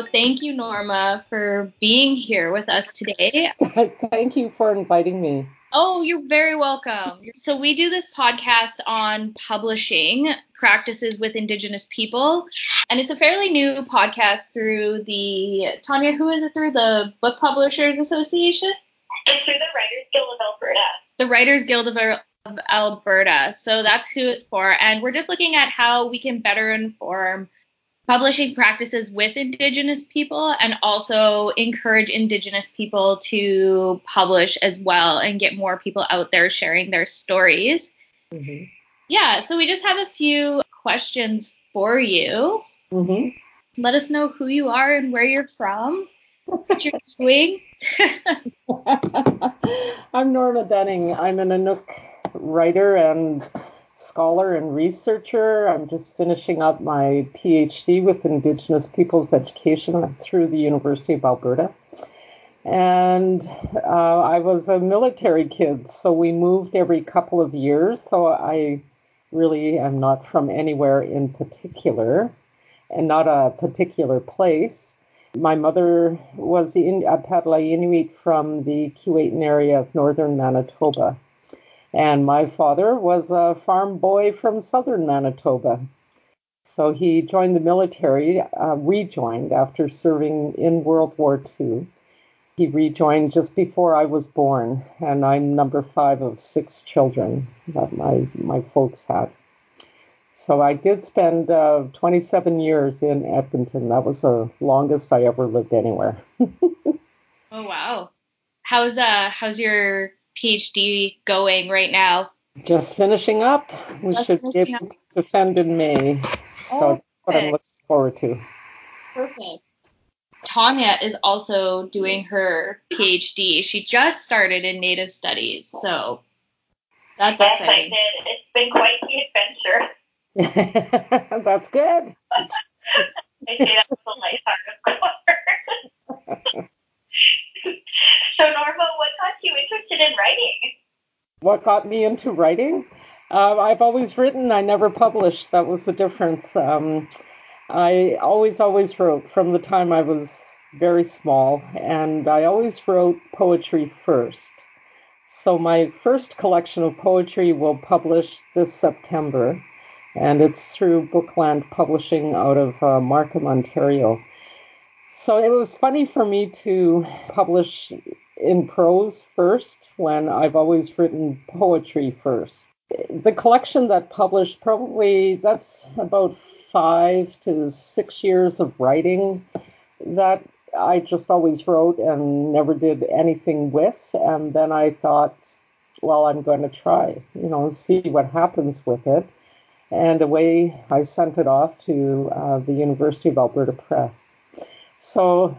So thank you, Norma, for being here with us today. Thank you for inviting me. Oh, you're very welcome. So, we do this podcast on publishing practices with Indigenous people, and it's a fairly new podcast through the Tanya. Who is it through the Book Publishers Association? It's through the Writers Guild of Alberta. The Writers Guild of, of Alberta. So that's who it's for, and we're just looking at how we can better inform publishing practices with Indigenous people and also encourage Indigenous people to publish as well and get more people out there sharing their stories. Mm-hmm. Yeah, so we just have a few questions for you. Mm-hmm. Let us know who you are and where you're from, what you're doing. I'm Norma Dunning. I'm an Inuk writer and scholar and researcher. I'm just finishing up my PhD with Indigenous Peoples Education through the University of Alberta. And uh, I was a military kid, so we moved every couple of years. So I really am not from anywhere in particular and not a particular place. My mother was in, a Padla Inuit from the Keewatin area of northern Manitoba. And my father was a farm boy from southern Manitoba. So he joined the military, uh, rejoined after serving in World War II. He rejoined just before I was born, and I'm number five of six children that my, my folks had. So I did spend uh, 27 years in Edmonton. That was the longest I ever lived anywhere. oh wow! How's uh how's your PhD going right now? Just finishing up. We Just should be able to defend in May. Oh, so that's what I'm looking forward to. Perfect. Tanya is also doing her PhD. She just started in Native Studies, so that's yes, exciting. I did. It's been quite the adventure. that's good. I say that with a lighthearted, of course. So, Norma, what got you interested in writing? What got me into writing? Uh, I've always written. I never published. That was the difference. Um, I always, always wrote from the time I was very small, and I always wrote poetry first. So my first collection of poetry will publish this September, and it's through Bookland Publishing out of uh, Markham, Ontario. So it was funny for me to publish in prose first when I've always written poetry first. The collection that published probably that's about five to six years of writing that I just always wrote and never did anything with. And then I thought, well, I'm going to try, you know, and see what happens with it. And away I sent it off to uh, the University of Alberta Press. So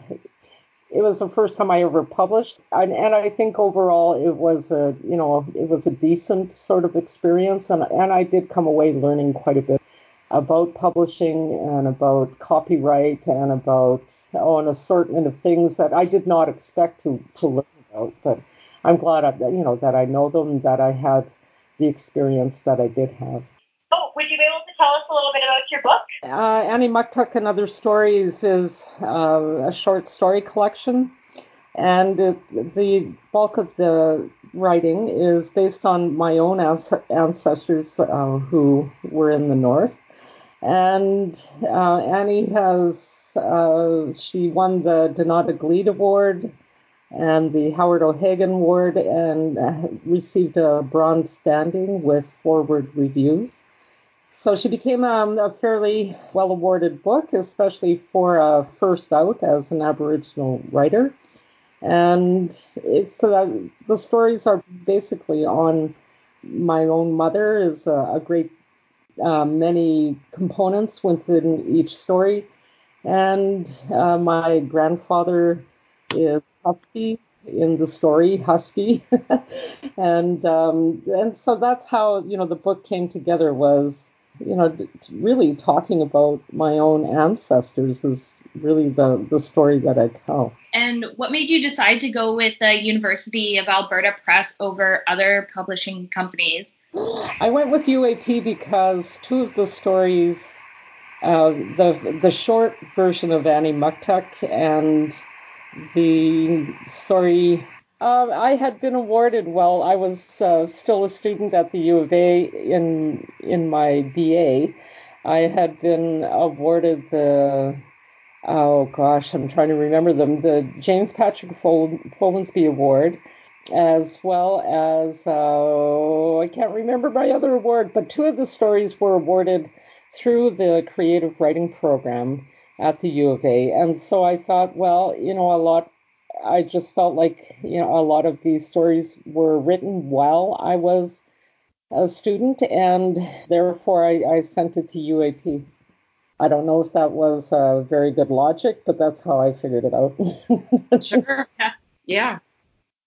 it was the first time I ever published, and, and, I think overall it was a you know it was a decent sort of experience, and and I did come away learning quite a bit about publishing and about copyright and about oh an assortment of things that I did not expect to to learn about, but I'm glad I, you know that I know them, that I had the experience that I did have. Oh, would you be able to tell us a little bit about your book? Uh, Annie Muktuk and Other Stories is uh, a short story collection, and it, the bulk of the writing is based on my own ancestors uh, who were in the north. And uh, Annie has, uh, she won the Danuta Gleed Award and the Howard O'Hagan Award and uh, received a bronze standing with Foreword Reviews. So she became um, a fairly well awarded book, especially for a first out as an Aboriginal writer. And it's uh, the stories are basically on my own mother is a, a great uh, many components within each story, and uh, my grandfather is Husky in the story, Husky, and um, and so that's how you know the book came together was you know, really talking about my own ancestors is really the, the story that I tell. And what made you decide to go with the University of Alberta Press over other publishing companies? I went with UAP because two of the stories Uh, the the short version of Annie Muktuk and the story. Uh, I had been awarded while I was uh, still a student at the U of A in in my BA. I had been awarded the oh gosh, I'm trying to remember them the James Patrick Fol- Award, as well as uh, I can't remember my other award, but two of the stories were awarded through the creative writing program at the U of A. And so I thought, well, you know, a lot, I just felt like, you know, a lot of these stories were written while I was a student, and therefore I, I sent it to UAP. I don't know if that was a very good logic, but that's how I figured it out. sure. Yeah. yeah.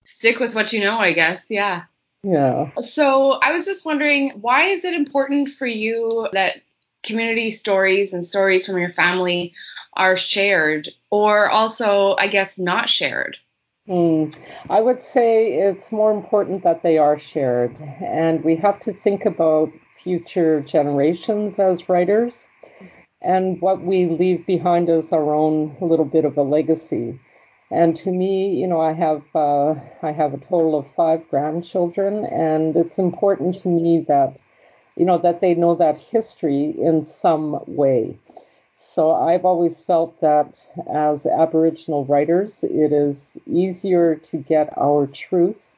Stick with what you know, I guess. Yeah. Yeah. So I was just wondering, why is it important for you that community stories and stories from your family are shared or also, I guess, not shared? Hmm. I would say it's more important that they are shared. And we have to think about future generations as writers and what we leave behind as our own little bit of a legacy. And to me, you know, I have uh, I have a total of five grandchildren, and it's important to me that you know, that they know that history in some way. So I've always felt that as Aboriginal writers, it is easier to get our truth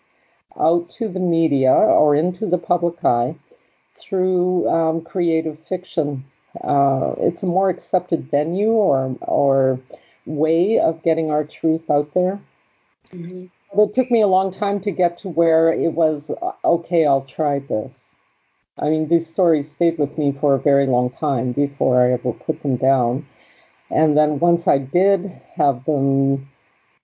out to the media or into the public eye through um, creative fiction. Uh, it's a more accepted venue or or way of getting our truth out there. Mm-hmm. It took me a long time to get to where it was okay. I'll try this. I mean, these stories stayed with me for a very long time before I ever put them down. And then once I did have them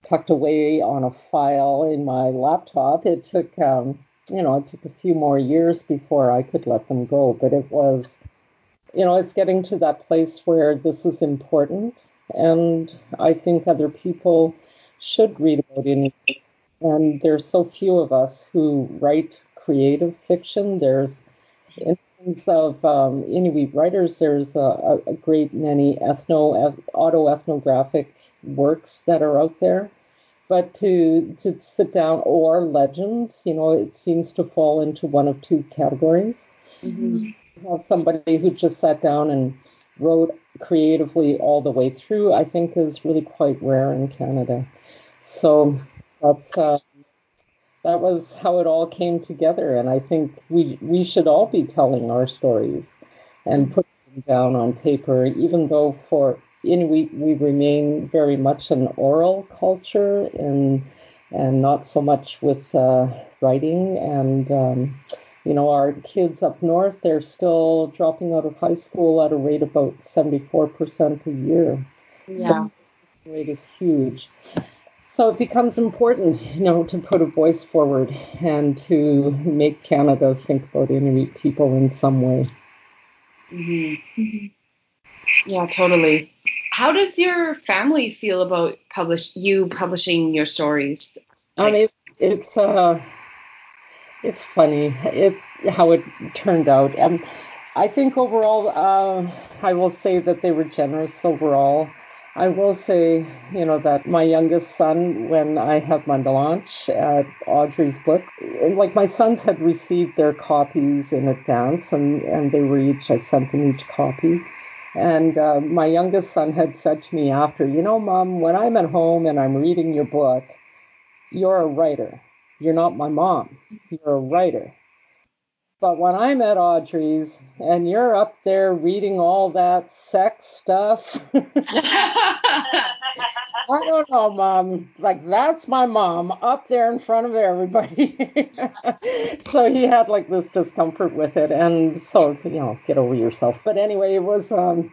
tucked away on a file in my laptop, it took, um, you know, it took a few more years before I could let them go. But it was, you know, it's getting to that place where this is important. And I think other people should read about it. And there's so few of us who write creative fiction. There's in terms of um, Inuit writers, there's a, a great many ethno autoethnographic works that are out there. But to to sit down or legends, you know, it seems to fall into one of two categories. Mm-hmm. Have somebody who just sat down and wrote creatively all the way through, I think, is really quite rare in Canada. So that's uh, that was how it all came together. And I think we we should all be telling our stories and putting them down on paper, even though for Inuit we remain very much an oral culture and and not so much with uh, writing. And um, you know, our kids up north they're still dropping out of high school at a rate about 74% a year. Yeah. So rate is huge. So it becomes important, you know, to put a voice forward and to make Canada think about Inuit people in some way. Mm-hmm. Mm-hmm. Yeah, totally. How does your family feel about publish you publishing your stories? Um, like- um, it's it's uh, it's funny it how it turned out. Um, I think overall, uh, I will say that they were generous overall. I will say, you know, that my youngest son, when I had my launch at Audrey's book, like my sons had received their copies in advance, and, and they were each, I sent them each copy. And uh, my youngest son had said to me after, you know, mom, when I'm at home and I'm reading your book, you're a writer. You're not my mom. You're a writer. But when I'm at Audrey's and you're up there reading all that sex stuff, I don't know, mom. Like, that's my mom up there in front of everybody. so he had like this discomfort with it. And so, you know, get over yourself. But anyway, it was, um,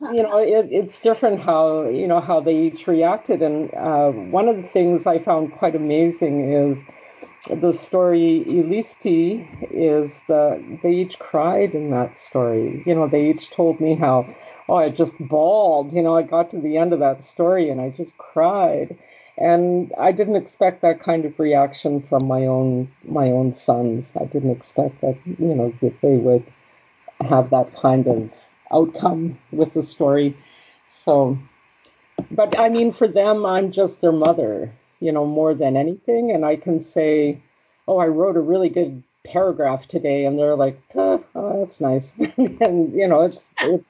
you know, it, it's different how, you know, how they each reacted. And uh, one of the things I found quite amazing is, the story P is that they each cried in that story. You know, they each told me how, oh, I just bawled. You know, I got to the end of that story and I just cried. And I didn't expect that kind of reaction from my own my own sons. I didn't expect that, you know, that they would have that kind of outcome with the story. So, but I mean, for them, I'm just their mother, you know, more than anything. And I can say, oh, I wrote a really good paragraph today, and they're like, oh, that's nice. and you know, it's it's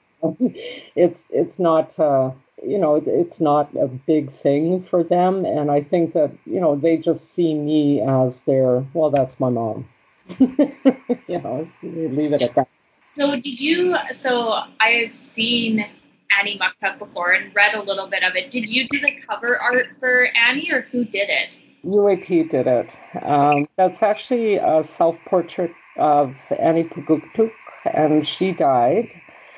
it's it's not. Uh, you know, it's not a big thing for them. And I think that, you know, they just see me as their, well, that's my mom. you know, leave it at that. So did you? So I've seen Annie Muktuk before and read a little bit of it. Did you do the cover art for Annie, or who did it? UAP did it. Um, that's actually a self-portrait of Annie Pootoogook, and she died.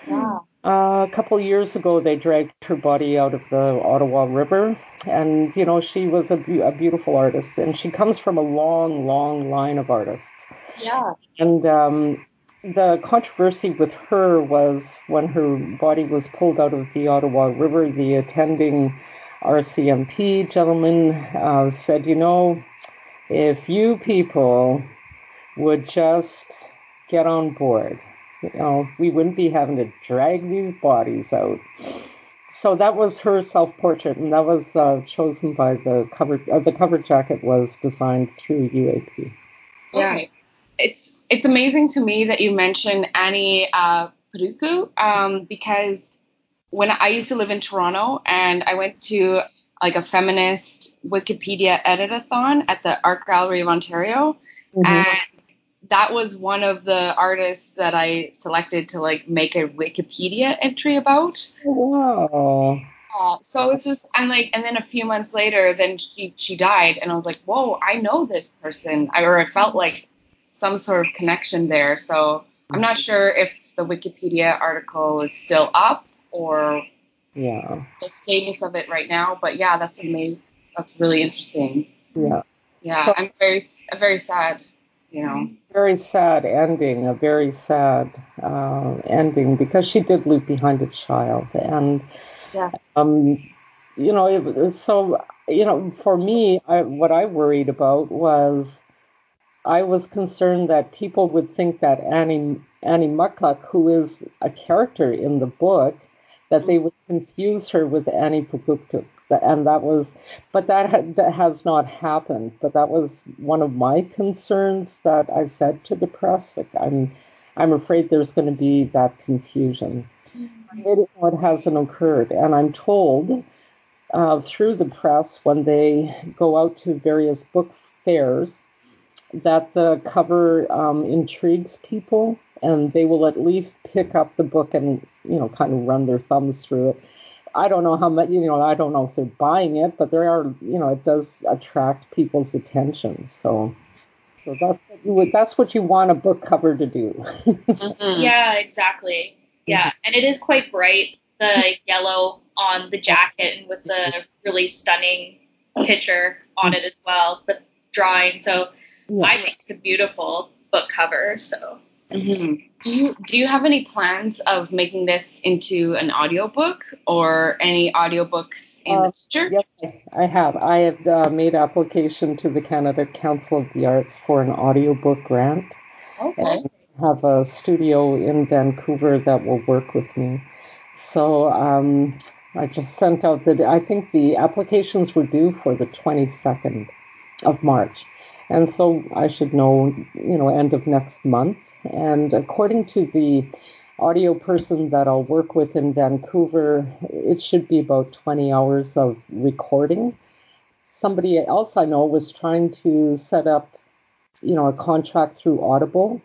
Wow. Uh, a couple years ago, they dragged her body out of the Ottawa River, and you know she was a, a beautiful artist, and she comes from a long, long line of artists. Yeah. And um, the controversy with her was when her body was pulled out of the Ottawa River, the attending RCMP gentleman uh, said, you know, if you people would just get on board, you know, we wouldn't be having to drag these bodies out. So that was her self-portrait, and that was uh, chosen by the cover. Uh, the cover jacket was designed through UAP. Yeah, it's it's amazing to me that you mentioned Annie uh, Pootoogook um, because when I used to live in Toronto and I went to like a feminist Wikipedia editathon at the Art Gallery of Ontario, mm-hmm. and that was one of the artists that I selected to like make a Wikipedia entry about. Wow. Uh, so it's just I'm like, and then a few months later, then she she died, and I was like, whoa, I know this person, I, or I felt like some sort of connection there. So I'm not sure if the Wikipedia article is still up or yeah the status of it right now. But yeah, that's amazing. That's really interesting. Yeah. Yeah, so, I'm very very sad. You know. Very sad ending. A very sad uh, ending because she did leave behind a child and. Yeah. Um, you know, it, so you know, for me, I, what I worried about was I was concerned that people would think that Annie Annie Muktuk, who is a character in the book, that they would confuse her with Annie Pootoogook. And that was, but that, ha- that has not happened. But that was one of my concerns that I said to the press. Like, I'm, I'm afraid there's going to be that confusion. Mm-hmm. It, it hasn't occurred. And I'm told uh, through the press when they go out to various book fairs that the cover um, intrigues people and they will at least pick up the book and you know kind of run their thumbs through it. I don't know how much you know i don't know if they're buying it but there are you know it does attract people's attention. So so that's what you would that's what you want a book cover to do. Mm-hmm. yeah exactly. Yeah and it is quite bright the yellow on the jacket and with the really stunning picture on it as well the drawing. So yeah. I think it's a beautiful book cover. So. Mm-hmm. Do you do you have any plans of making this into an audiobook or any audiobooks in uh, the future? Yes, I have. I have uh, made application to the Canada Council of the Arts for an audiobook grant. Okay. And have a studio in Vancouver that will work with me. So um, I just sent out the. I think the applications were due for the 22nd of March. And so I should know, you know, end of next month. And according to the audio person that I'll work with in Vancouver, it should be about 20 hours of recording. Somebody else I know was trying to set up, you know, a contract through Audible.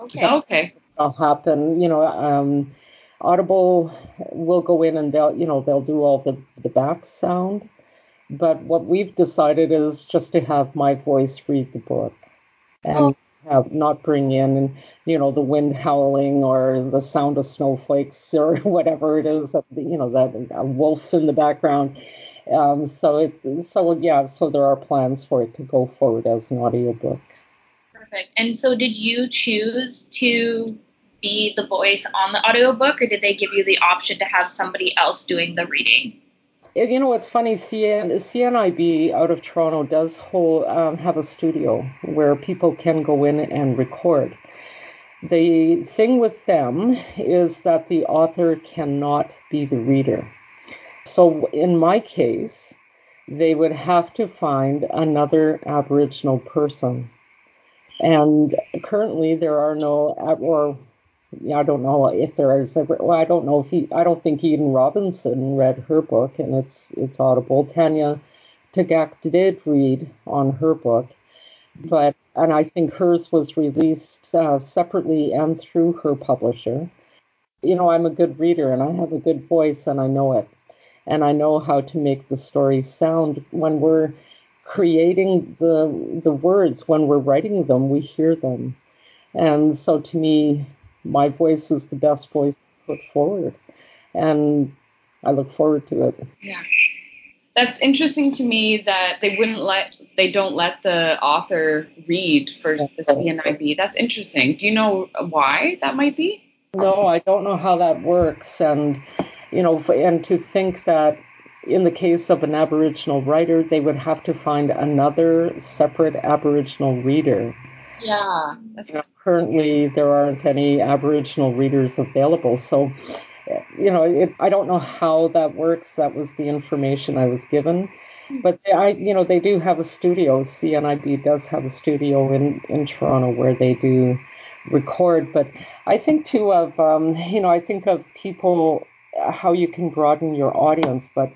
Okay. Okay. That'll happen. You know, um, Audible will go in and they'll, you know, they'll do all the the back sound but what we've decided is just to have my voice read the book and oh. have not bring in, you know, the wind howling or the sound of snowflakes or whatever it is, you know, that a wolf in the background. Um, so it, so yeah, so there are plans for it to go forward as an audiobook. Perfect. And so did you choose to be the voice on the audiobook or did they give you the option to have somebody else doing the reading? You know what's funny CN, cnib out of toronto does hold um, have a studio where people can go in and record The thing with them is that the author cannot be the reader. So in my case, they would have to find another Aboriginal person. And currently there are no, or I don't know if there is. Well, I don't know if he. I don't think Eden Robinson read her book, and it's it's audible. Tanya Tagaq did read on her book, but and I think hers was released uh, separately and through her publisher. You know, I'm a good reader and I have a good voice and I know it. And I know how to make the story sound when we're creating the the words when we're writing them, we hear them. And so to me, my voice is the best voice to put forward. And I look forward to it. Yeah that's interesting to me that they wouldn't let they don't let the author read for the CNIB. That's interesting. Do you know why that might be? No, I don't know how that works, and you know, and to think that in the case of an Aboriginal writer, they would have to find another separate Aboriginal reader. Yeah. You know, currently, there aren't any Aboriginal readers available, so you know, it, I don't know how that works. That was the information I was given. But they, I, you know, they do have a studio. CNIB does have a studio in, in Toronto where they do record. But I think too of, um, you know, I think of people, how you can broaden your audience. But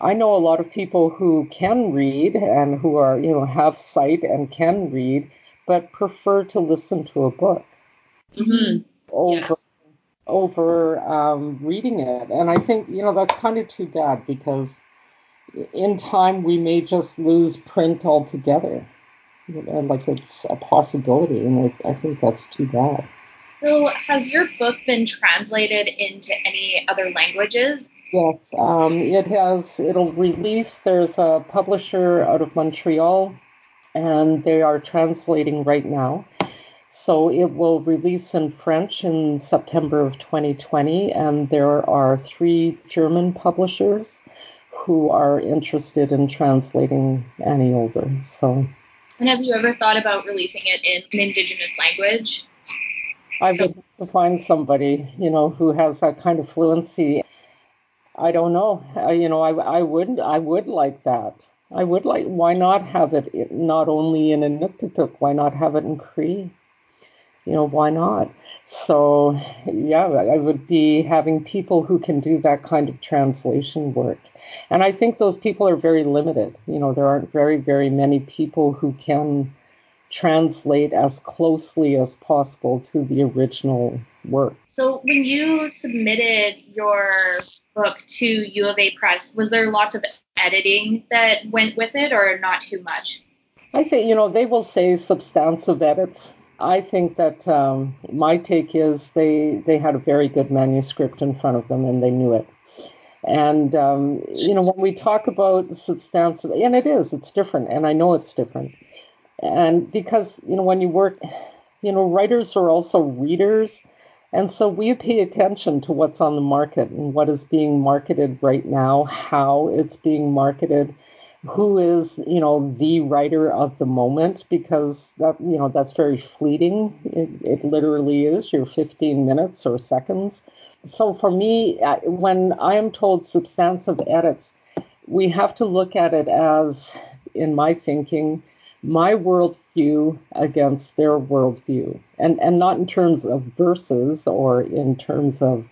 I know a lot of people who can read and who are, you know, have sight and can read, but prefer to listen to a book mm-hmm. over yes over um, reading it. And I think, you know, that's kind of too bad because in time we may just lose print altogether. You know, like it's a possibility, and I think that's too bad. So, has your book been translated into any other languages? Yes, um, it has. It'll release. There's a publisher out of Montreal, and they are translating right now. So it will release in French in September of 2020, and there are three German publishers who are interested in translating Annie Older. So. And have you ever thought about releasing it in an Indigenous language? I would to find somebody, you know, who has that kind of fluency. I don't know. I, you know, I, I would I would like that. I would like. Why not have it not only in Inuktitut? Why not have it in Cree? you know, why not? So, yeah, I would be having people who can do that kind of translation work. And I think those people are very limited. You know, there aren't very, very many people who can translate as closely as possible to the original work. So, when you submitted your book to U of A Press, was there lots of editing that went with it or not too much? I think, you know, they will say substantive edits I think that um, my take is they they had a very good manuscript in front of them and they knew it. And um, you know when we talk about substantive, and it is, it's different, and I know it's different. And because you know when you work, you know writers are also readers, and so we pay attention to what's on the market and what is being marketed right now, how it's being marketed who is you know the writer of the moment because that you know that's very fleeting. It, it literally is your 15 minutes or seconds. So for me when i am told substantive edits we have to look at it as in my thinking my worldview against their worldview. And and not in terms of verses or in terms of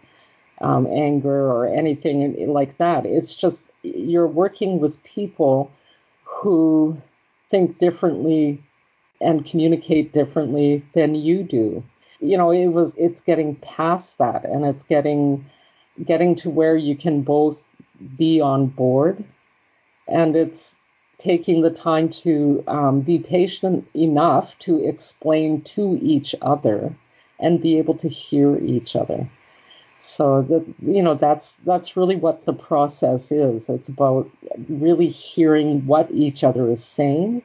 um, anger or anything like that. It's just you're working with people who think differently and communicate differently than you do. You know, it was it's getting past that and it's getting getting to where you can both be on board. And it's taking the time to um, be patient enough to explain to each other and be able to hear each other. So that you know that's that's really what the process is. It's about really hearing what each other is saying.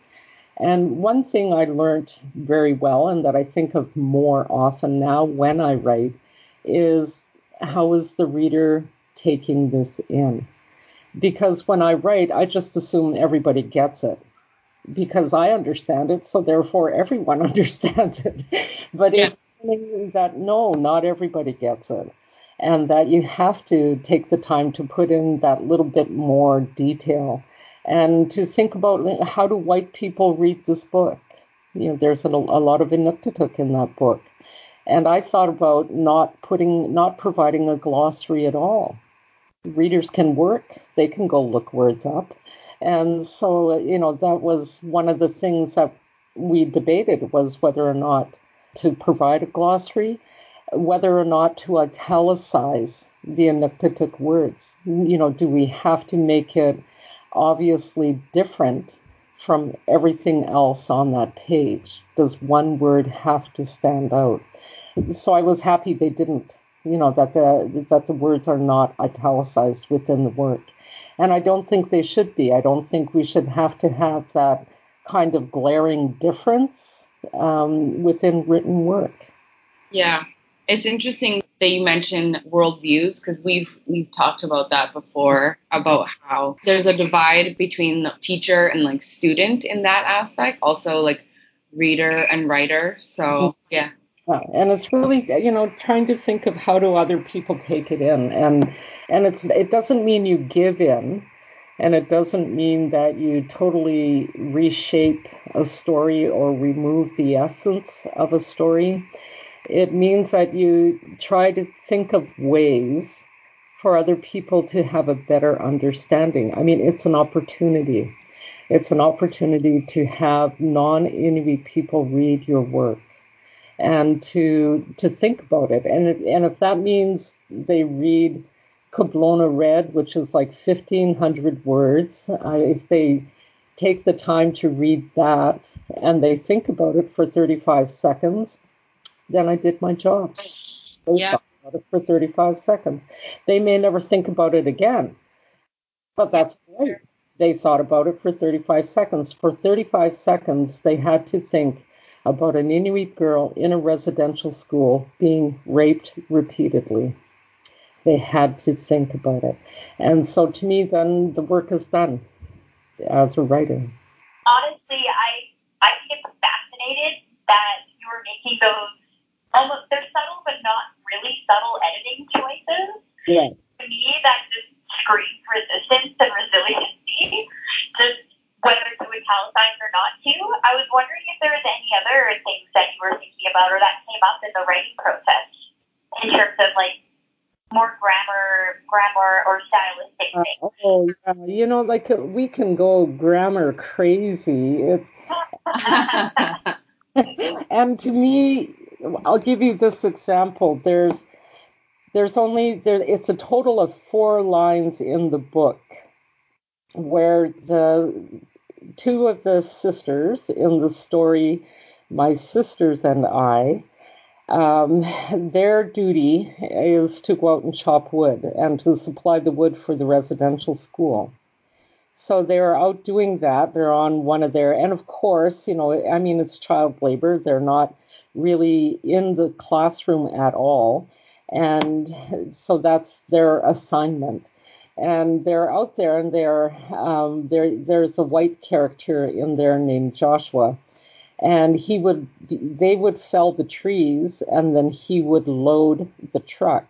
And one thing I learned very well and that I think of more often now when I write is how is the reader taking this in? Because when I write, I just assume everybody gets it because I understand it, so therefore everyone understands it. But yeah. learning that no, not everybody gets it. And that you have to take the time to put in that little bit more detail and to think about how do white people read this book. You know, there's a, a lot of Inuktitut in that book. And I thought about not putting, not providing a glossary at all. Readers can work, they can go look words up. And so, you know, that was one of the things that we debated was whether or not to provide a glossary, whether or not to italicize the Inuktitut words. You know, do we have to make it obviously different from everything else on that page? Does one word have to stand out? So I was happy they didn't, you know, that the that the words are not italicized within the work. And I don't think they should be. I don't think we should have to have that kind of glaring difference um, within written work. Yeah, it's interesting that you mentioned worldviews because we've we've talked about that before about how there's a divide between the teacher and like student in that aspect, also like reader and writer. So yeah. And it's really, you know, trying to think of how do other people take it in, and and it's it doesn't mean you give in, and it doesn't mean that you totally reshape a story or remove the essence of a story. It means that you try to think of ways for other people to have a better understanding. I mean, it's an opportunity. It's an opportunity to have non-Inuit people read your work and to to think about it. And if, and if that means they read Kablona Red, which is like 1,500 words. Uh, if they take the time to read that and they think about it for 35 seconds, then I did my job. They yeah. thought about it for 35 seconds. They may never think about it again, but that's great. They thought about it for 35 seconds. For 35 seconds, they had to think about an Inuit girl in a residential school being raped repeatedly they had to think about it. And so to me, then the work is done as a writer. Honestly, I I get fascinated that you were making those almost they're subtle but not really subtle editing choices. Yeah. To me, that just screams resistance and resiliency. Just whether to italicize or not to. I was wondering if there was any other things that you were thinking about or that came up in the writing process in terms of like more grammar, grammar or stylistic uh, things. oh yeah, you know, like uh, we can go grammar crazy. It's and to me, I'll give you this example. There's there's only there. It's a total of four lines in the book where the two of the sisters in the story, my sisters and I, um, their duty is to go out and chop wood and to supply the wood for the residential school. So they're out doing that. They're on one of their, and of course, you know, I mean, it's child labor. They're not really in the classroom at all. And so that's their assignment. And they're out there, and they're, um, there, there's a white character in there named Joshua. And he would they would fell the trees and then he would load the truck.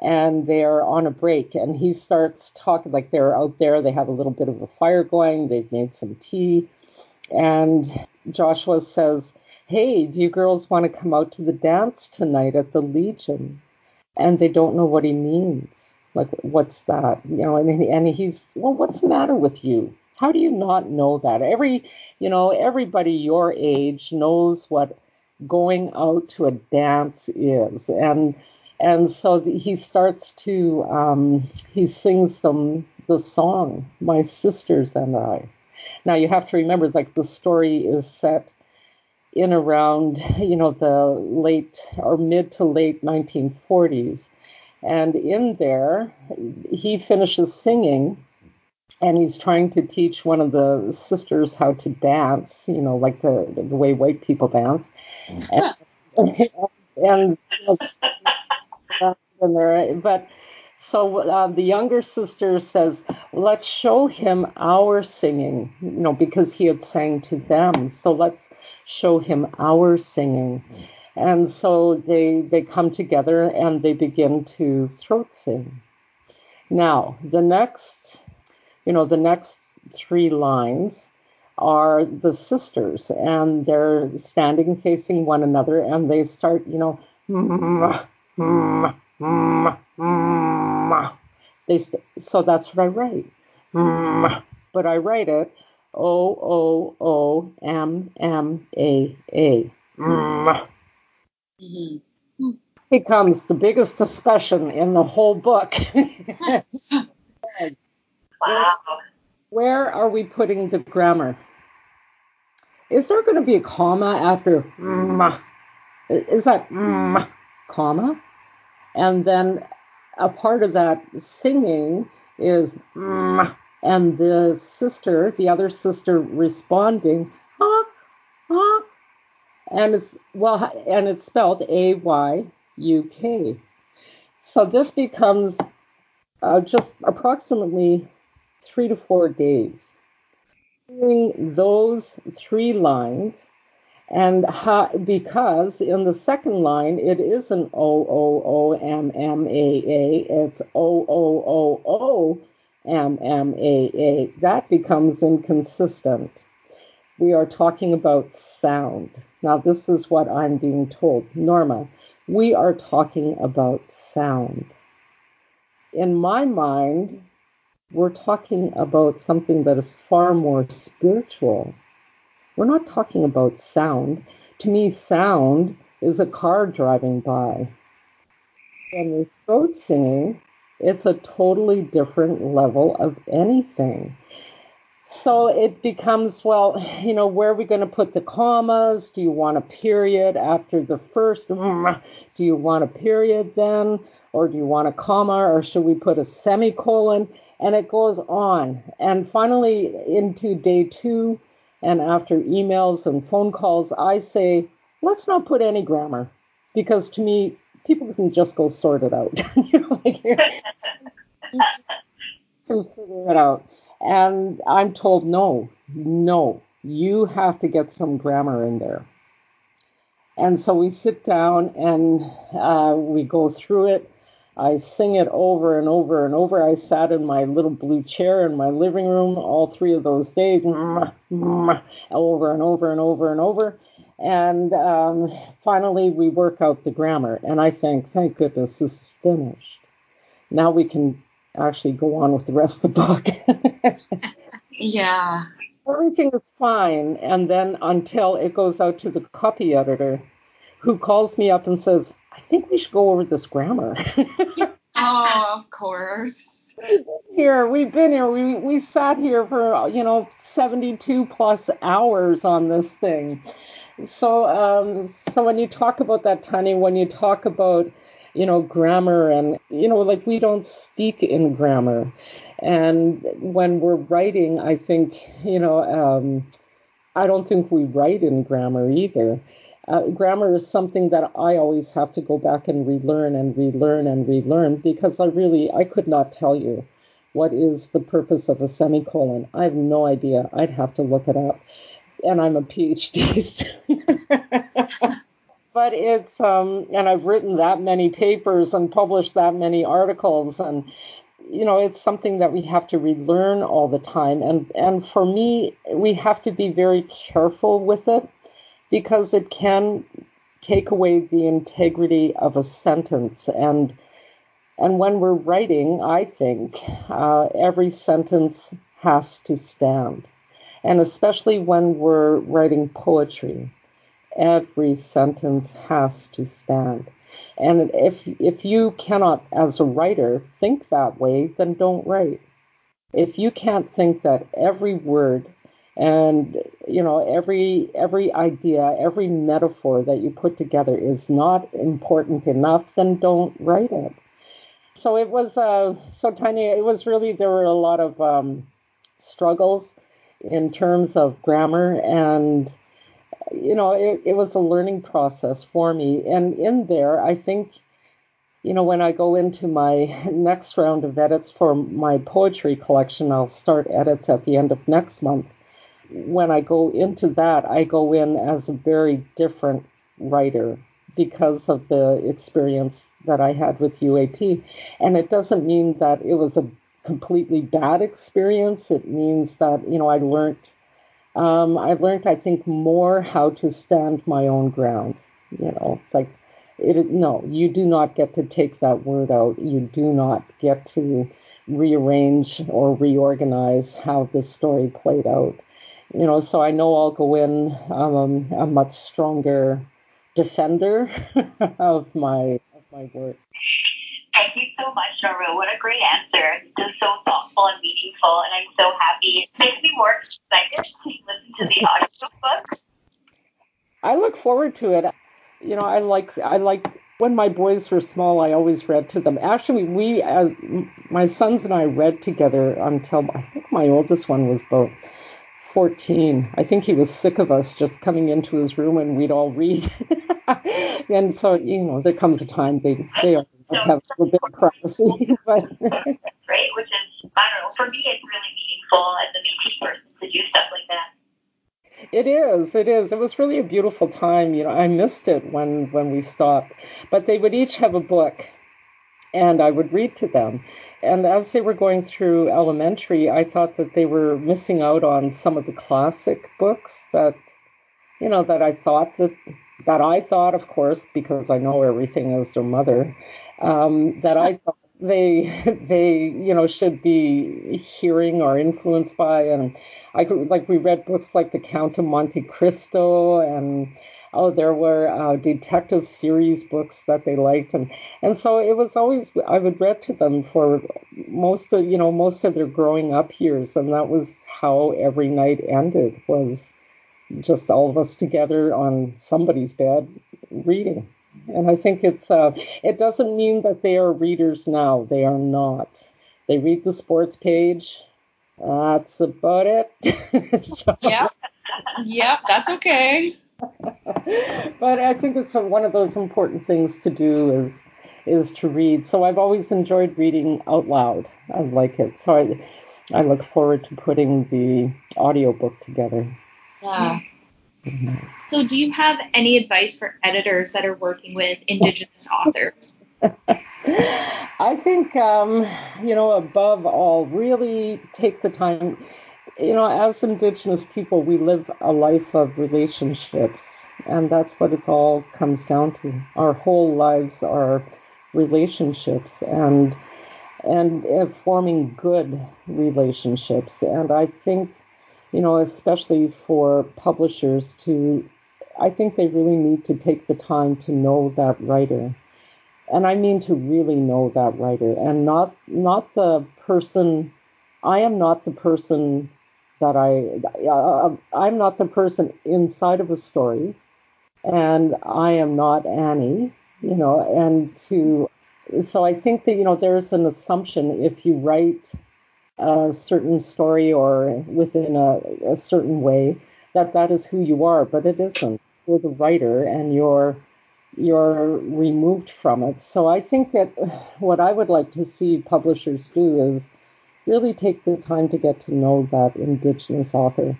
And they're on a break and he starts talking like they're out there they have a little bit of a fire going they've made some tea. And joshua says hey do you girls want to come out to the dance tonight at the legion? And they don't know what he means like what's that you know and, and he's well what's the matter with you how do you not know that? Every, you know, everybody your age knows what going out to a dance is, and and so he starts to um, he sings them the song "My Sisters and I." Now you have to remember, like the story is set in around you know the late or mid to late 1940s, and in there he finishes singing and he's trying to teach one of the sisters how to dance, you know, like the the way white people dance, and and, and there, but so uh, the younger sister says, let's show him our singing, you know, because he had sang to them. So let's show him our singing. And so they they come together and they begin to throat sing. Now, the next, you know, the next three lines are the sisters and they're standing facing one another and they start, you know, mmm, mmm, mmm, mmm. they st- so that's what I write. But I write it O O O M M A A. Mm-hmm. Becomes the biggest discussion in the whole book. wow. Where are we putting the grammar? Is there going to be a comma after mm, is that mm, comma? And then a part of that singing is mm, and the sister, the other sister responding. And it's well and it's spelled A Y U K. So this becomes uh, just approximately three to four days. Doing those three lines, and because in the second line it isn't O O O M M A A, it's O O O O M M A A. That becomes inconsistent. We are talking about sound. Now, this is what I'm being told. Norma, we are talking about sound. In my mind, we're talking about something that is far more spiritual. We're not talking about sound. To me, sound is a car driving by. When you're throat singing, it's a totally different level of anything. So it becomes, well, you know, where are we going to put the commas? Do you want a period after the first? Do you want a period then? Or do you want a comma? Or should we put a semicolon? and it goes on. And finally, into day two, and after emails and phone calls, I say, let's not put any grammar because to me, people can just go sort it out. you know, like, you can figure it out. And I'm told, no, no, you have to get some grammar in there. And so we sit down and uh, we go through it I sing it over and over and over. I sat in my little blue chair in my living room all three of those days, over and over and over and over. And um, finally, we work out the grammar. And I think, thank goodness, this is finished. Now we can actually go on with the rest of the book. yeah. Everything is fine. And then until it goes out to the copy editor, who calls me up and says, I think we should go over this grammar. oh, of course. Here, we've been here. We we sat here for you know 72 plus hours on this thing. So um, so when you talk about that, Tanya, when you talk about you know grammar and you know like we don't speak in grammar, and when we're writing, I think you know um, I don't think we write in grammar either uh, grammar is something that I always have to go back and relearn and relearn and relearn because I really I could not tell you what is the purpose of a semicolon. I have no idea. I'd have to look it up, and I'm a PhD student. but it's um, and I've written that many papers and published that many articles and you know it's something that we have to relearn all the time. And and for me we have to be very careful with it because it can take away the integrity of a sentence. And and when we're writing i think uh, every sentence has to stand. And especially when we're writing poetry every sentence has to stand. And if if you cannot as a writer think that way then don't write. If you can't think that every word and you know every every idea every metaphor that you put together is not important enough then don't write it. So it was uh, so tiny it was really there were a lot of um, struggles in terms of grammar and you know it, it was a learning process for me and in there i think you know when i go into my next round of edits for my poetry collection i'll start edits at the end of next month when I go into that, I go in as a very different writer because of the experience that I had with UAP. And it doesn't mean that it was a completely bad experience. It means that, you know, I learned, um, I learned, I think, more how to stand my own ground. You know, like, it, no, you do not get to take that word out. You do not get to rearrange or reorganize how this story played out. You know, so I know I'll go in um, a much stronger defender of my of my work. You so much, Norma. What a great answer. Just so thoughtful and meaningful, and I'm so happy. It makes me more excited to listen to the audiobook. I look forward to it. You know, I like I like when my boys were small, I always read to them. Actually, we, as my sons and I, read together until I think my oldest one was about 14. I think he was sick of us just coming into his room and we'd all read. and so, you know, there comes a time they they have a little bit of privacy. but right, which is I don't know. For me, it's really meaningful as a Métis person to do stuff like that. It is. It is. It was really a beautiful time. You know, I missed it when when we stopped. But they would each have a book, and I would read to them. And as they were going through elementary, I thought that they were missing out on some of the classic books that, you know, that I thought that that I thought, of course, because I know everything as their mother, um, that I thought they they you know should be hearing or influenced by. And I could like we read books like The Count of Monte Cristo and oh there were uh, detective series books that they liked. And and so it was always I would read to them for most of you know most of their growing up years. And that was how every night ended was just all of us together on somebody's bed reading and I think it's uh, it doesn't mean that they are readers now. They are not. They read the sports page. That's about it. so, yeah. Yep, that's okay. but I think it's one of those important things to do is is to read. So I've always enjoyed reading out loud. I like it. So I I look forward to putting the audiobook together. Yeah. So, do you have any advice for editors that are working with Indigenous authors? I think, um, you know, above all, really take the time. You know, as Indigenous people, we live a life of relationships, and that's what it all comes down to. Our whole lives are relationships, and and uh, forming good relationships. And I think you know, especially for publishers to, I think they really need to take the time to know that writer. And I mean to really know that writer and not not the person I am not the person that I uh, I'm not the person inside of a story and I am not Annie, you know, and to so I think that you know there's an assumption if you write a certain story or within a, a certain way that that is who you are, but it isn't. You're the writer and you're you're removed from it. So I think that what I would like to see publishers do is really take the time to get to know that indigenous author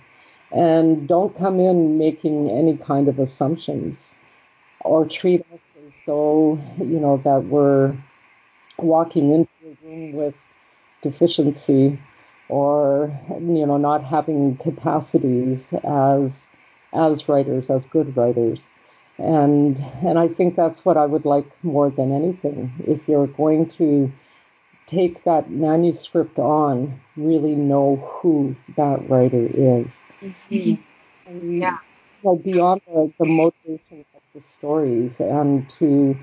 and don't come in making any kind of assumptions or treat us as though you know that we're walking into a room with deficiency or you know not having capacities as as writers as good writers. And and I think that's what I would like more than anything. If you're going to take that manuscript on really know who that writer is. Mm-hmm. and, yeah. Know, beyond the, the motivation of the stories and to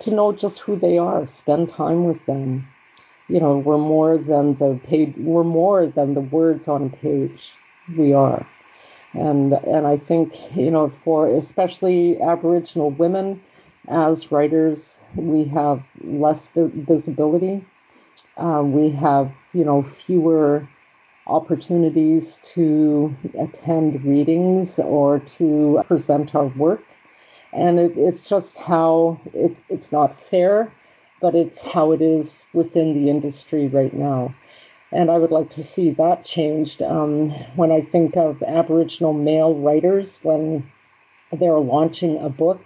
to know just who they are spend time with them you know, we're more than the page, we're more than the words on a page. We are. And, and I think, you know, for especially Aboriginal women as writers, we have less visibility. Uh, we have, you know, fewer opportunities to attend readings or to present our work. And it, it's just how it, it's not fair but it's how it is within the industry right now. And I would like to see that changed. Um, when I think of Aboriginal male writers, when they're launching a book,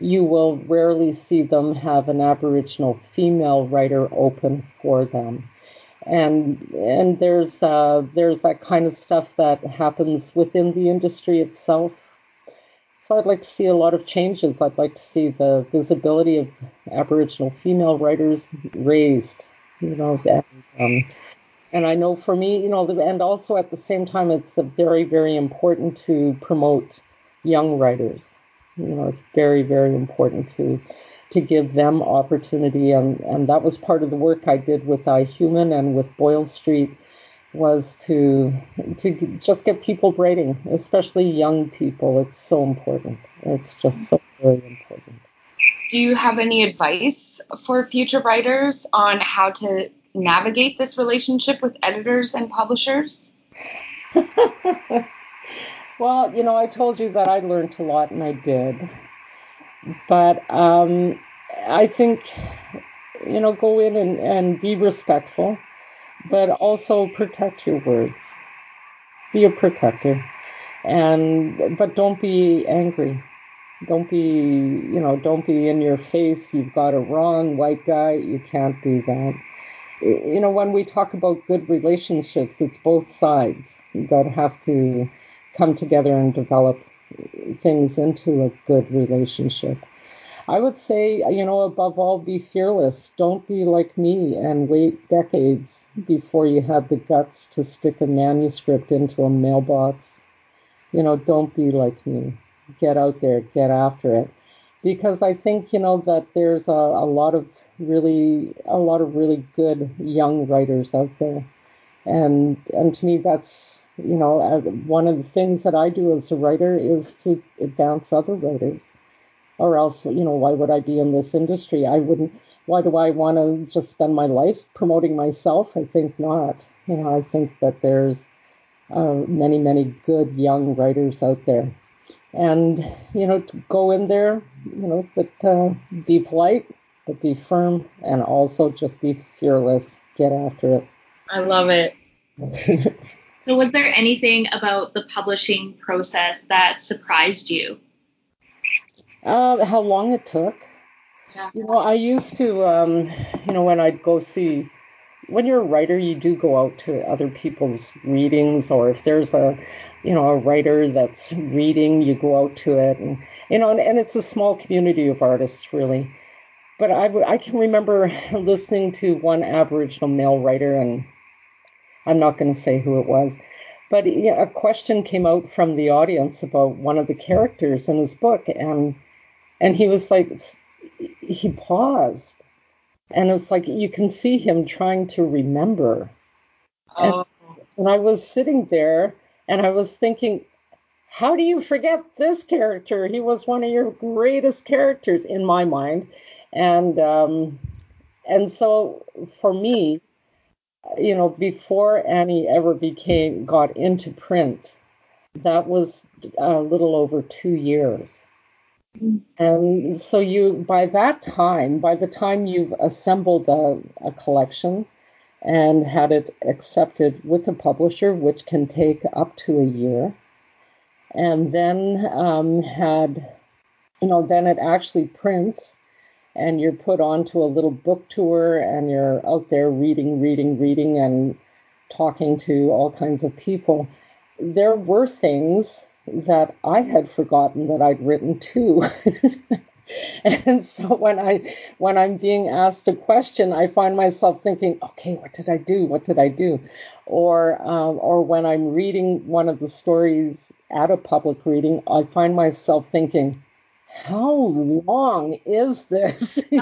you will rarely see them have an Aboriginal female writer open for them. And and there's uh, there's that kind of stuff that happens within the industry itself. So I'd like to see a lot of changes. I'd like to see the visibility of Aboriginal female writers raised. You know, and, um, and I know for me, you know, and also at the same time, it's very, very important to promote young writers. You know, it's very, very important to to give them opportunity, and and that was part of the work I did with iHuman and with Boyle Street was to to just get people writing, especially young people. It's so important. It's just so very important. Do you have any advice for future writers on how to navigate this relationship with editors and publishers? well, you know, I told you that I learned a lot, and I did. But um, I think, you know, go in and, and be respectful, but also protect your words. Be a protector, and but don't be angry. Don't be, you know, don't be in your face. You've got a wrong, white guy. You can't do that you know, when we talk about good relationships, it's both sides that have to come together and develop things into a good relationship. I would say, you know, above all, be fearless. Don't be like me and wait decades before you have the guts to stick a manuscript into a mailbox. You know, don't be like me. Get out there, get after it. Because I think, you know, that there's a, a lot of really a lot of really good young writers out there, and and to me that's you know one of the things that I do as a writer is to advance other writers, or else you know why would I be in this industry? I wouldn't. Why do I want to just spend my life promoting myself? I think not. You know, I think that there's uh, many many good young writers out there and you know to go in there you know but uh, be polite but be firm and also just be fearless. Get after it. I love it. so, was there anything about the publishing process that surprised you? Uh, how long it took. You know, I used to, um, you know, when I'd go see, when you're a writer, you do go out to other people's readings, or if there's a, you know, a writer that's reading, you go out to it, and you know, and, and it's a small community of artists, really. But I, I can remember listening to one Aboriginal male writer, and I'm not going to say who it was, but a question came out from the audience about one of the characters in his book, and and he was like, he paused, and it's like you can see him trying to remember. Oh. And, and I was sitting there, and I was thinking, how do you forget this character? He was one of your greatest characters in my mind and um, and so for me, you know, before Annie ever became got into print, that was a little over two years. And so you, by that time, by the time you've assembled a, a collection and had it accepted with a publisher, which can take up to a year, and then um, had, you know, then it actually prints and you're put onto a little book tour and you're out there reading, reading, reading, and talking to all kinds of people. There were things that I had forgotten that I'd written too. and so when I when I'm being asked a question, I find myself thinking, okay, what did I do? What did I do? Or um, or when I'm reading one of the stories at a public reading, I find myself thinking, how long is this?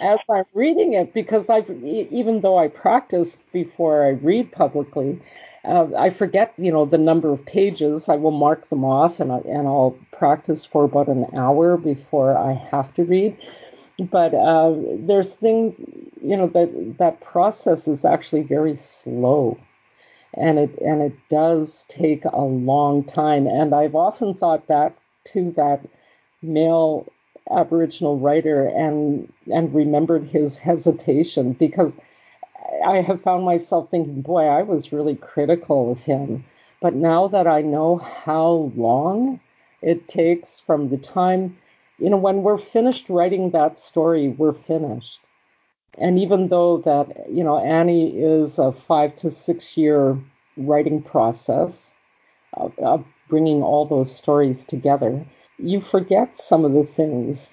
As I'm reading it, because I've even though I practice before I read publicly, uh, I forget you know the number of pages. I will mark them off, and I, and I'll practice for about an hour before I have to read. But uh, there's things you know that that process is actually very slow and it and it does take a long time. And I've often thought back to that male Aboriginal writer and and remembered his hesitation because I have found myself thinking, boy, I was really critical of him. But now that I know how long it takes from the time, you know, when we're finished writing that story, we're finished. And even though that, you know, Annie is a five to six year writing process of, of bringing all those stories together, you forget some of the things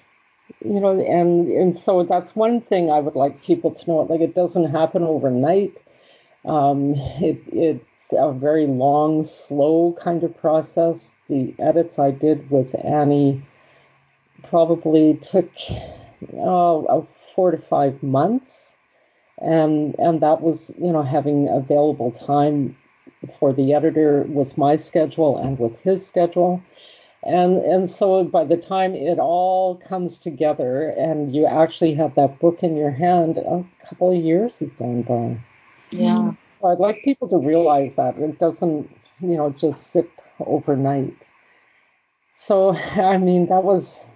you know and and so that's one thing i would like people to know like it doesn't happen overnight. Um, it, it's a very long slow kind of process. The edits i did with annie probably took uh, four to five months. And and that was you know having available time for the editor with my schedule and with his schedule and and so by the time it all comes together and you actually have that book in your hand a couple of years has gone by. Yeah. So i'd like people to realize that it doesn't you know just sit overnight. So i mean that was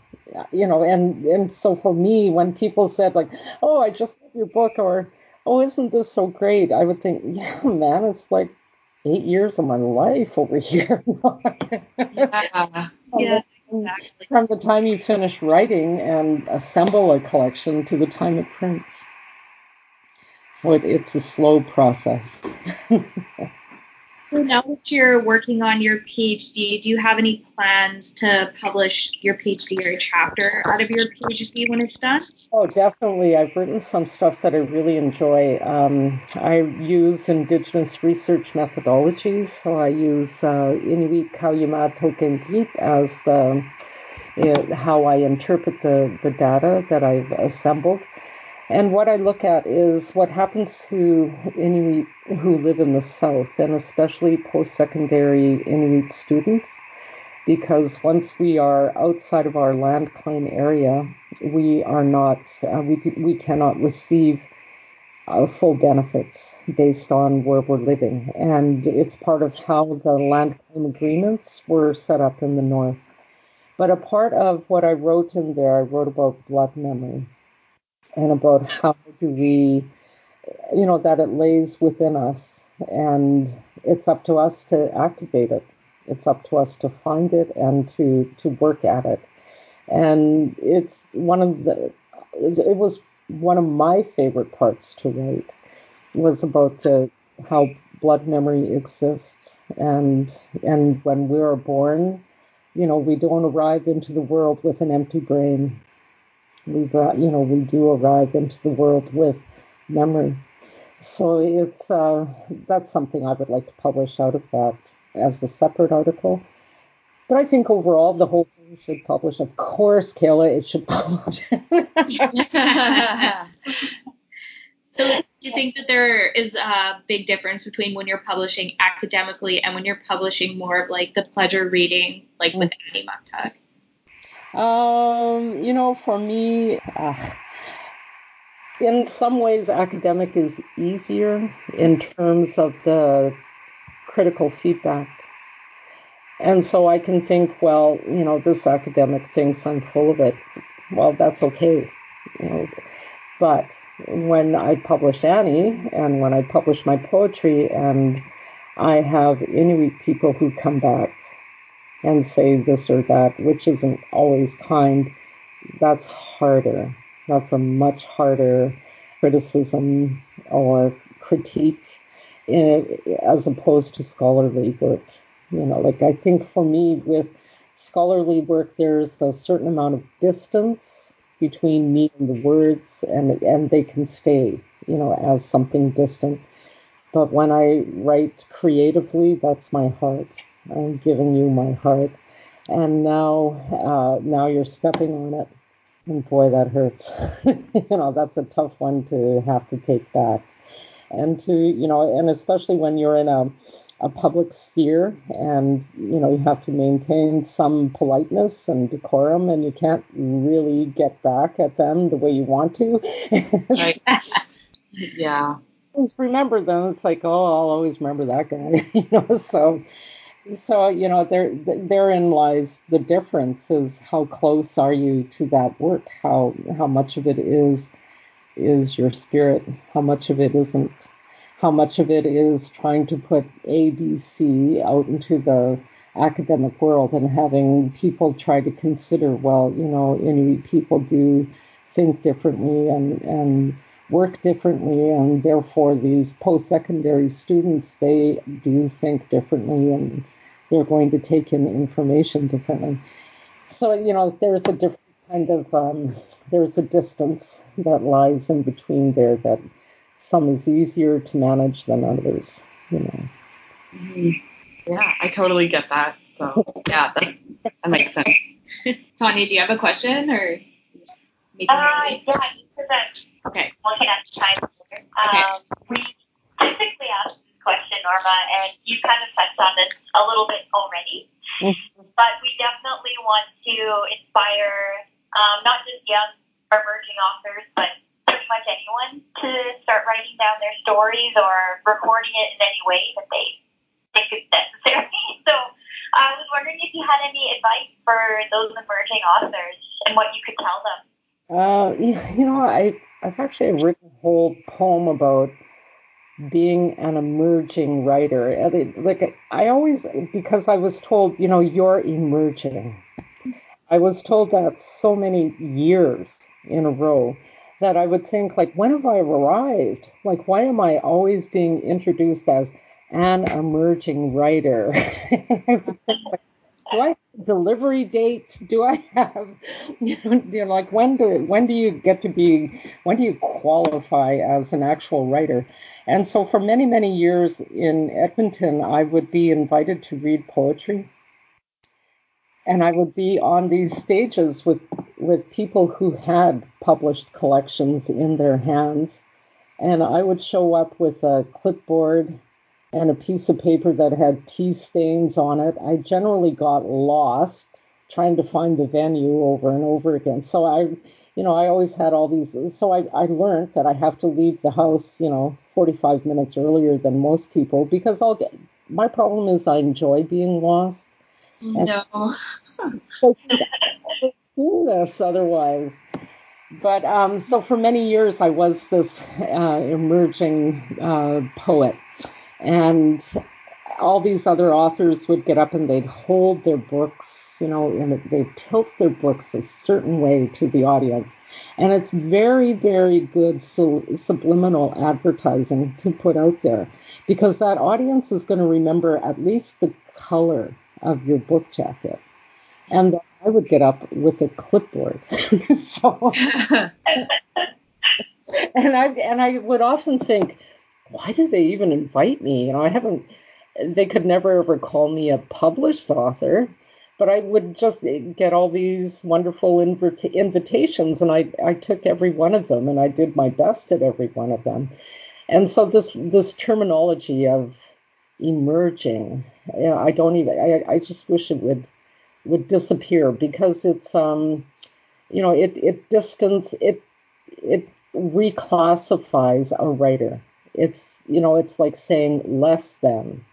you know and and so for me when people said like oh i just love your book or oh isn't this so great? I would think yeah man it's like eight years of my life over here. yeah. yeah, exactly. From the time you finish writing and assemble a collection to the time it prints. So it, it's a slow process. So now that you're working on your PhD, do you have any plans to publish your PhD or a chapter out of your PhD when it's done? Oh, definitely. I've written some stuff that I really enjoy. Um, I use Indigenous research methodologies, so I use uh, Inuit Qaujimajatuqangit as the uh, how I interpret the, the data that I've assembled. And what I look at is what happens to Inuit who live in the South, and especially post secondary Inuit students, because once we are outside of our land claim area, we are not, uh, we, we cannot receive uh, full benefits based on where we're living. And it's part of how the land claim agreements were set up in the North. But a part of what I wrote in there, I wrote about blood memory and about how do we, you know, that it lays within us and it's up to us to activate it. It's up to us to find it and to, to work at it. And it's one of the, it was one of my favorite parts to write was about the, how blood memory exists and, and when we are born, you know, we don't arrive into the world with an empty brain we brought, you know, we do arrive into the world with memory. So it's uh, that's something I would like to publish out of that as a separate article. But I think overall the whole thing should publish. Of course, Kayla, it should publish. so do you think that there is a big difference between when you're publishing academically and when you're publishing more of like the pleasure reading, like with Annie Muktuk? Um, you know, for me, uh, in some ways, academic is easier in terms of the critical feedback. And so I can think, well, you know, this academic thinks I'm full of it. Well, that's okay. You know, but when I publish Annie and when I publish my poetry and I have Inuit people who come back and say this or that, which isn't always kind, that's harder. That's a much harder criticism or critique in, as opposed to scholarly work. You know, like I think for me with scholarly work, there's a certain amount of distance between me and the words, and and they can stay, you know, as something distant. But when I write creatively, that's my heart. I'm giving you my heart. And now, uh, now you're stepping on it. And boy, that hurts. you know, that's a tough one to have to take back. And to, you know, and especially when you're in a, a public sphere and, you know, you have to maintain some politeness and decorum and you can't really get back at them the way you want to. right. yeah. Remember them. It's like, oh, I'll always remember that guy. you know, so so you know there therein lies the difference is how close are you to that work? How how much of it is is your spirit? How much of it isn't? How much of it is trying to put abc out into the academic world and having people try to consider, well, you know, people do think differently and, and work differently, and therefore these post secondary students, they do think differently and they're going to take in information differently. So, you know, there's a different kind of, um, there's a distance that lies in between there that some is easier to manage than others, you know. Mm-hmm. Yeah, I totally get that. So yeah, that, that makes sense. Tanya, do you have a question or? Uh, yeah, because I'm okay. looking at the time. Um, okay. We typically ask this question, Norma, and you kind of touched on this a little bit already. Mm-hmm. But we definitely want to inspire um, not just young emerging authors, but pretty much anyone to start writing down their stories or recording it in any way that they think is necessary. So I was wondering if you had any advice for those emerging authors and what you could tell them. Uh, you know, I I've actually written a whole poem about being an emerging writer. Uh, like I always, because I was told, you know, you're emerging. I was told that so many years in a row that I would think, like, when have I arrived? Like, why am I always being introduced as an emerging writer? do I delivery date? Do I have, you know, you know, like when do when do you get to be when do you qualify as an actual writer? And so for many many years in Edmonton, I would be invited to read poetry, and I would be on these stages with with people who had published collections in their hands, and I would show up with a clipboard and a piece of paper that had tea stains on it. I generally got lost trying to find the venue over and over again. So I, you know, I always had all these. So I, I learned that I have to leave the house, you know, 45 minutes earlier than most people because I'll get. My problem is I enjoy being lost. No. so do this otherwise. But um, so for many years, I was this uh, emerging uh, poet and all these other authors would get up and they'd hold their books, you know, and they'd tilt their books a certain way to the audience. And it's very, very good subliminal advertising to put out there because that audience is going to remember at least the color of your book jacket. And I would get up with a clipboard. so, and I and I would often think, why do they even invite me? You know, I haven't, they could never ever call me a published author, but I would just get all these wonderful invita- invitations, and I, I took every one of them, and I did my best at every one of them. And so this this terminology of emerging, you know, I don't even, I, I just wish it would would disappear because it's um, you know, it it distance it it reclassifies a writer it's you know it's like saying less than.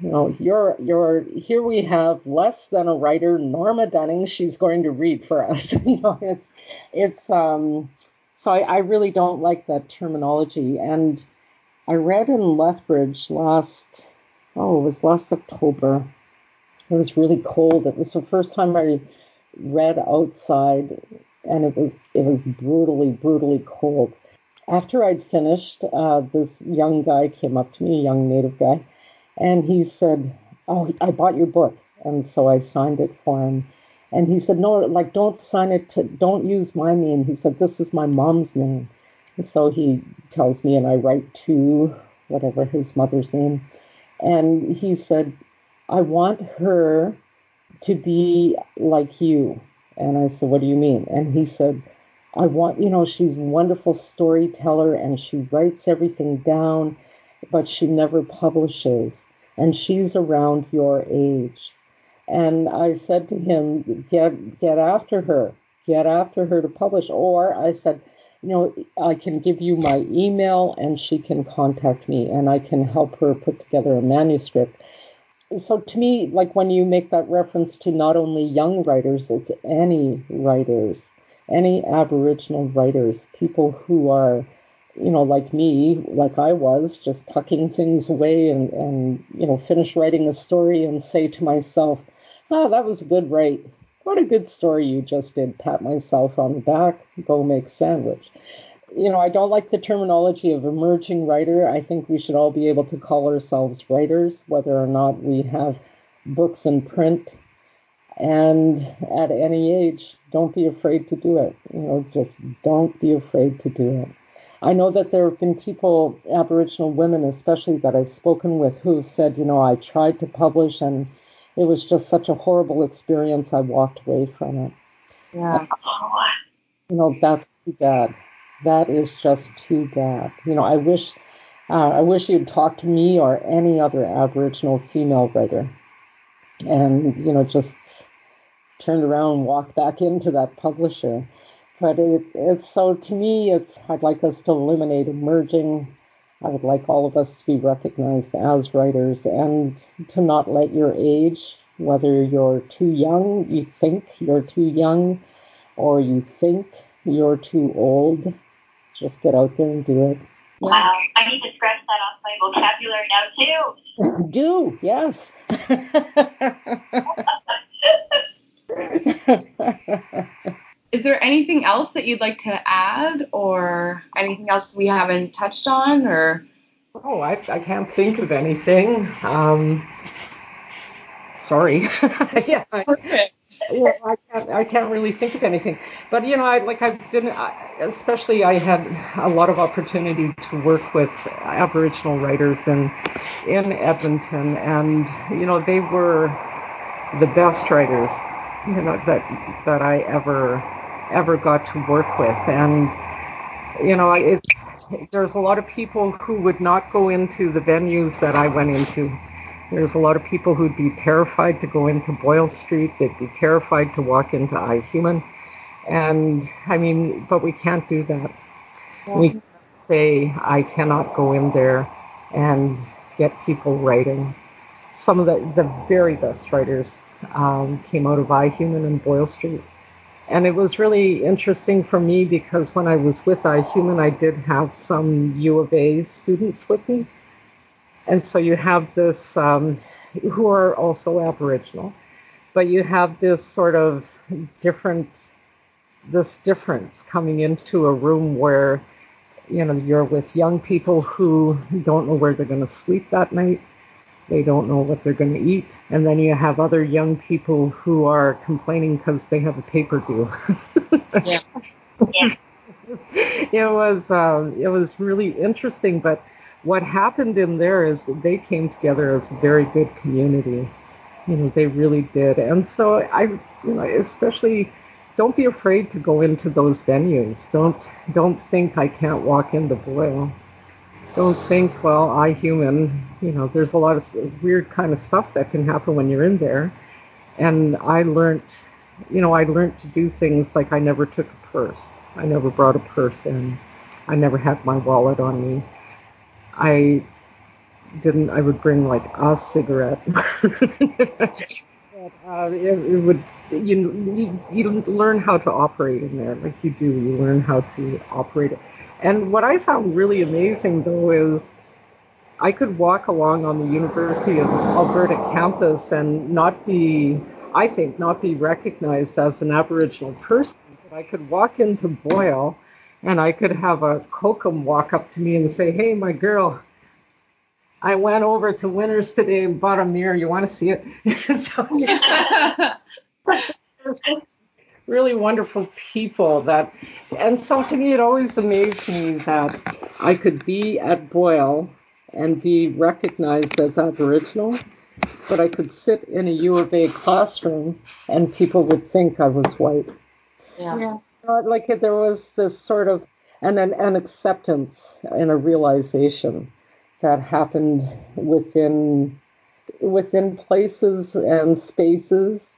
You know you're you're here we have less than a writer norma dunning. She's going to read for us. You know it's it's um so I, I really don't like that terminology. And i read in lethbridge last oh it was last october. It was really cold. It was the first time i read outside and it was it was brutally brutally cold after I'd finished, uh, this young guy came up to me, a young native guy, and he said, "Oh, I bought your book," and so I signed it for him. And he said, "No, like don't sign it. To, don't use my name." He said, "This is my mom's name." And so he tells me, and I write to whatever his mother's name, and he said, "I want her to be like you." And I said, "What do you mean?" And he said I want, you know, she's a wonderful storyteller and she writes everything down, but she never publishes. And she's around your age. And I said to him, get get after her, get after her to publish. Or I said, you know, I can give you my email and she can contact me and I can help her put together a manuscript. So to me, like when you make that reference to not only young writers, it's any writers any Aboriginal writers, people who are you know, like me, like I was, just tucking things away and, and you know, finish writing a story and say to myself, oh, that was a good write. What a good story you just did. Pat myself on the back, go make sandwich. You know, I don't like the terminology of emerging writer. I think we should all be able to call ourselves writers, whether or not we have books in print. And at any age, don't be afraid to do it. You know, just don't be afraid to do it. I know that there have been people, Aboriginal women especially, that I've spoken with who said, you know, I tried to publish and it was just such a horrible experience. I walked away from it. Yeah. You know, that's too bad. That is just too bad. You know, I wish, uh, I wish you'd talk to me or any other Aboriginal female writer, and you know, just turned around and walked back into that publisher but it, it's so to me, it's I'd like us to eliminate emerging. I would like all of us to be recognized as writers and to not let your age, whether you're too young, you think you're too young, or you think you're too old, just get out there and do it. Wow, I need to scratch that off my vocabulary now too. do, yes. Is there anything else that you'd like to add or anything else we haven't touched on or? Oh, I, I can't think of anything. Um, sorry. yeah, I, yeah, I can't, I can't really think of anything. But you know, I like I've been, especially I had a lot of opportunity to work with Aboriginal writers in in Edmonton, and you know they were the best writers, you know that that I ever ever got to work with. And, you know, it's, there's a lot of people who would not go into the venues that I went into. There's a lot of people who'd be terrified to go into Boyle Street. They'd be terrified to walk into iHuman. And I mean, but we can't do that. Yeah. We say, I cannot go in there and get people writing. Some of the, the very best writers um, came out of iHuman and Boyle Street. And it was really interesting for me because when I was with iHuman, I did have some U of A students with me. And so you have this, um, who are also Aboriginal, but you have this sort of different, this difference coming into a room where, you know, you're with young people who don't know where they're going to sleep that night they don't know what they're going to eat. And then you have other young people who are complaining because they have a paper due. yeah. yeah. It was um, it was really interesting, but what happened in there is they came together as a very good community. You know, they really did. And so I, you know, especially don't be afraid to go into those venues. Don't don't think I can't walk into Boyle don't think, well, iHuman, you know, there's a lot of weird kind of stuff that can happen when you're in there. And I learned, you know, I learned to do things like I never took a purse. I never brought a purse in. I never had my wallet on me. I didn't, I would bring like a cigarette. uh, it, it, would, you, you, you learn how to operate in there. Like you do, you learn how to operate it and what I found really amazing, though, is I could walk along on the University of Alberta campus and not be, I think, not be recognized as an Aboriginal person. But I could walk into Boyle and I could have a kokum walk up to me and say, Hey, my girl, I went over to Winners today and bought a mirror. You want to see it? so, really wonderful people that and so to me it always amazed me that I could be at Boyle and be recognized as Aboriginal, but I could sit in a U of A classroom and people would think I was white. Yeah. yeah. Uh, like there was this sort of and an, an acceptance and a realization that happened within within places and spaces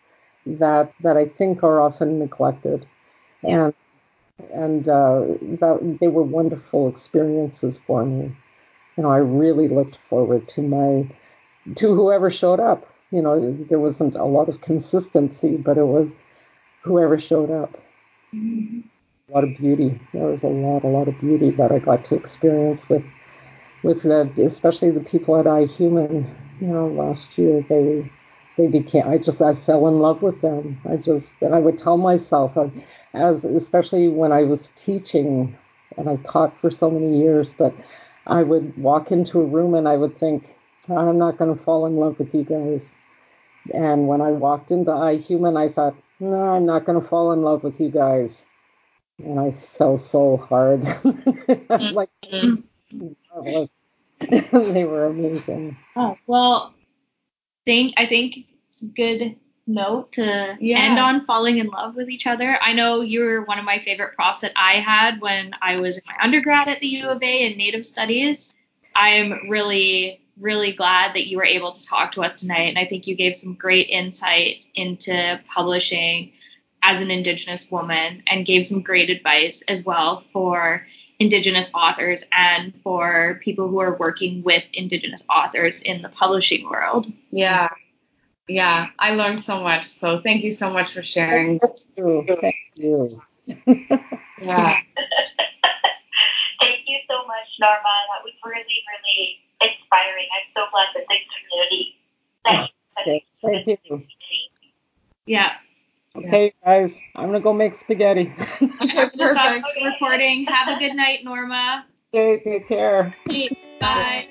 that that I think are often neglected, and and uh, that they were wonderful experiences for me. You know, I really looked forward to my to whoever showed up. You know, there wasn't a lot of consistency, but it was whoever showed up. a lot of beauty. There was a lot, a lot of beauty that I got to experience with, with the, especially the people at iHuman. You know, last year they, they became. I just, I fell in love with them. I just, and I would tell myself, uh, as especially when I was teaching, and I taught for so many years, but I would walk into a room and I would think, I'm not going to fall in love with you guys. And when I walked into iHuman, I thought, no, I'm not going to fall in love with you guys. And I fell so hard. like, Mm-hmm. they were amazing. Oh, well, think I think good note to Yeah. end on falling in love with each other. I know you were one of my favorite profs that I had when I was in my undergrad at the U of A in Native Studies. I'm really, really glad that you were able to talk to us tonight, and I think you gave some great insight into publishing as an Indigenous woman and gave some great advice as well for Indigenous authors and for people who are working with Indigenous authors in the publishing world. Yeah. Yeah. I learned so much. So thank you so much for sharing. Thank you. Thank you. Yeah. Thank you so much, Norma. That was really, really inspiring. I'm so glad that this community. That Okay, thank you. Yeah. Okay, guys, I'm gonna go make spaghetti. I'm gonna stop Perfect. recording. Have a good night, Norma. okay, take care. Bye.